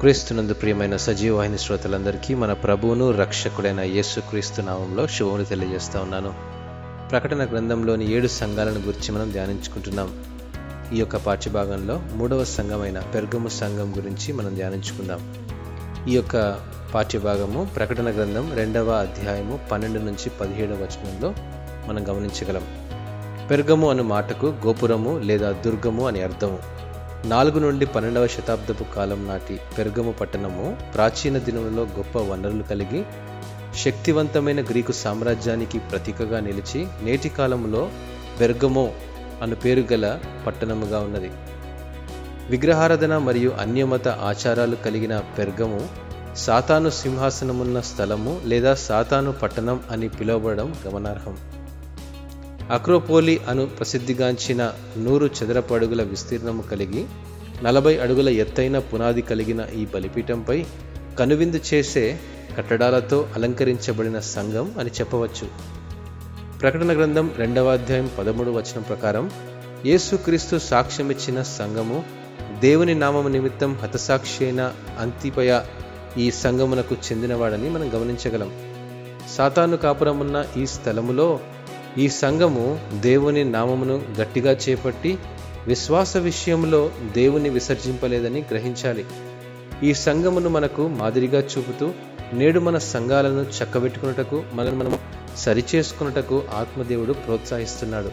క్రీస్తునందు ప్రియమైన సజీవవాహిని శ్రోతలందరికీ మన ప్రభువును రక్షకుడైన యేసుక్రీస్తు నామంలో శుభములు తెలియజేస్తా ఉన్నాను. ప్రకటన గ్రంథంలోని ఏడు సంఘాలను గురించి మనం ధ్యానించుకుంటున్నాం. ఈ యొక్క పాఠ్యభాగంలో మూడవ సంఘమైన పెర్గము సంఘం గురించి మనం ధ్యానించుకుందాం. ఈ యొక్క పాఠ్యభాగము ప్రకటన గ్రంథం రెండవ అధ్యాయము పన్నెండు నుంచి పదిహేడవ వచనంలో మనం గమనించగలం. పెర్గము అను మాటకు గోపురము లేదా దుర్గము అని అర్థము. నాలుగు నుండి పన్నెండవ శతాబ్దపు కాలం నాటి పెర్గము పట్టణము ప్రాచీన దినములలో గొప్ప వనరులు కలిగి శక్తివంతమైన గ్రీకు సామ్రాజ్యానికి ప్రతీకగా నిలిచి నేటి కాలంలో బెర్గమో అను పేరు గల పట్టణముగా ఉన్నది. విగ్రహారాధన మరియు అన్యమత ఆచారాలు కలిగిన పెర్గము సాతాను సింహాసనమున్న స్థలము లేదా సాతాను పట్టణం అని పిలువబడడం గమనార్హం. అక్రోపోలి అను ప్రసిద్ధిగాంచిన నూరు చదరపు అడుగుల విస్తీర్ణము కలిగి నలభై అడుగుల ఎత్తైన పునాది కలిగిన ఈ బలిపీఠంపై కనువిందు చేసే కట్టడాలతో అలంకరించబడిన సంఘం అని చెప్పవచ్చు. ప్రకటన గ్రంథం రెండవ అధ్యాయం పదమూడు వచనం ప్రకారం యేసుక్రీస్తు సాక్ష్యమిచ్చిన సంఘము దేవుని నామము నిమిత్తం హతసాక్షి అయిన అంతిపయ ఈ సంఘమునకు చెందినవాడని మనం గమనించగలం. సాతాను కాపురమున్న ఈ స్థలములో ఈ సంఘము దేవుని నామమును గట్టిగా చేపట్టి విశ్వాస విషయంలో దేవుని విసర్జింపలేదని గ్రహించాలి. ఈ సంఘమును మనకు మాదిరిగా చూపుతూ నేడు మన సంఘాలను చక్కబెట్టుకున్నటకు మనల్ని మనం సరిచేసుకున్నటకు ఆత్మదేవుడు ప్రోత్సహిస్తున్నాడు.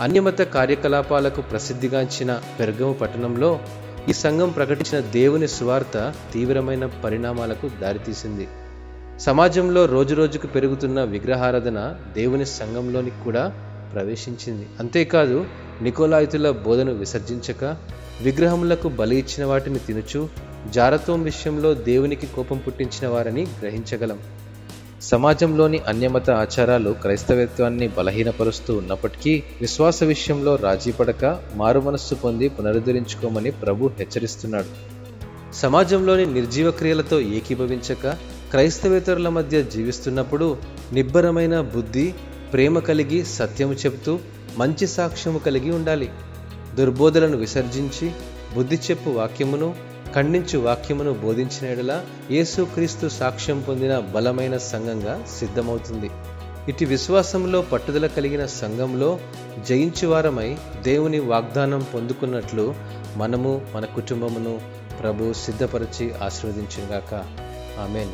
అన్యమత కార్యకలాపాలకు ప్రసిద్ధిగాంచిన పెర్గము పట్టణంలో ఈ సంఘం ప్రకటించిన దేవుని సువార్త తీవ్రమైన పరిణామాలకు దారితీసింది. సమాజంలో రోజురోజుకు పెరుగుతున్న విగ్రహారాధన దేవుని సంఘంలోనికి కూడా ప్రవేశించింది. అంతేకాదు నికోలాయితుల బోధను విసర్జించక విగ్రహములకు బలి ఇచ్చిన వాటిని తినుచు జారత్వం విషయంలో దేవునికి కోపం పుట్టించిన వారని గ్రహించగలం. సమాజంలోని అన్యమత ఆచారాలు క్రైస్తవత్వాన్ని బలహీనపరుస్తూ ఉన్నప్పటికీ విశ్వాస విషయంలో రాజీపడక మారుమనస్సు పొంది పునరుద్ధరించుకోమని ప్రభు హెచ్చరిస్తున్నాడు. సమాజంలోని నిర్జీవ క్రియలతో ఏకీభవించక క్రైస్తవేతరుల మధ్య జీవిస్తున్నప్పుడు నిబ్బరమైన బుద్ధి ప్రేమ కలిగి సత్యము చెబుతూ మంచి సాక్ష్యము కలిగి ఉండాలి. దుర్బోధలను విసర్జించి బుద్ధి చెప్పు వాక్యమును ఖండించు వాక్యమును బోధించిన ఎడల యేసుక్రీస్తు సాక్ష్యం పొందిన బలమైన సంఘంగా సిద్ధమవుతుంది. ఇటు విశ్వాసంలో పట్టుదల కలిగిన సంఘంలో జయించువారమై దేవుని వాగ్దానం పొందుకున్నట్లు మనము మన కుటుంబమును ప్రభు సిద్ధపరిచి ఆశీర్వదించుగాక ఆమెన్.